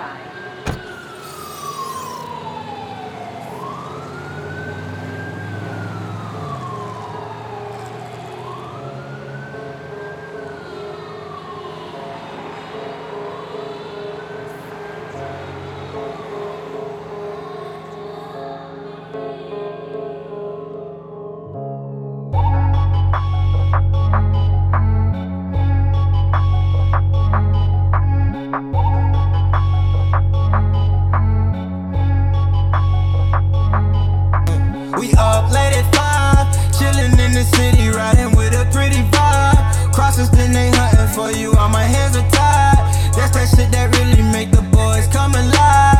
by. For you. All my hands are tied. That's that shit that really make the boys come alive.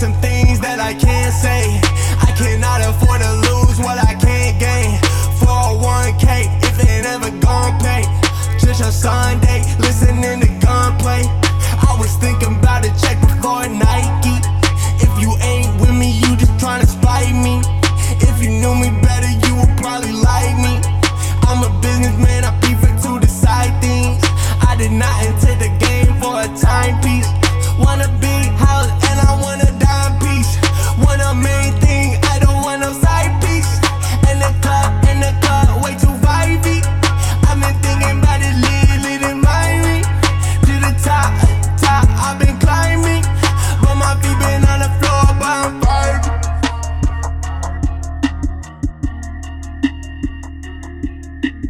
some things that I can't say. I cannot afford to lose what I can't gain. 401k, if it ever gon' pay. Just a Sunday. you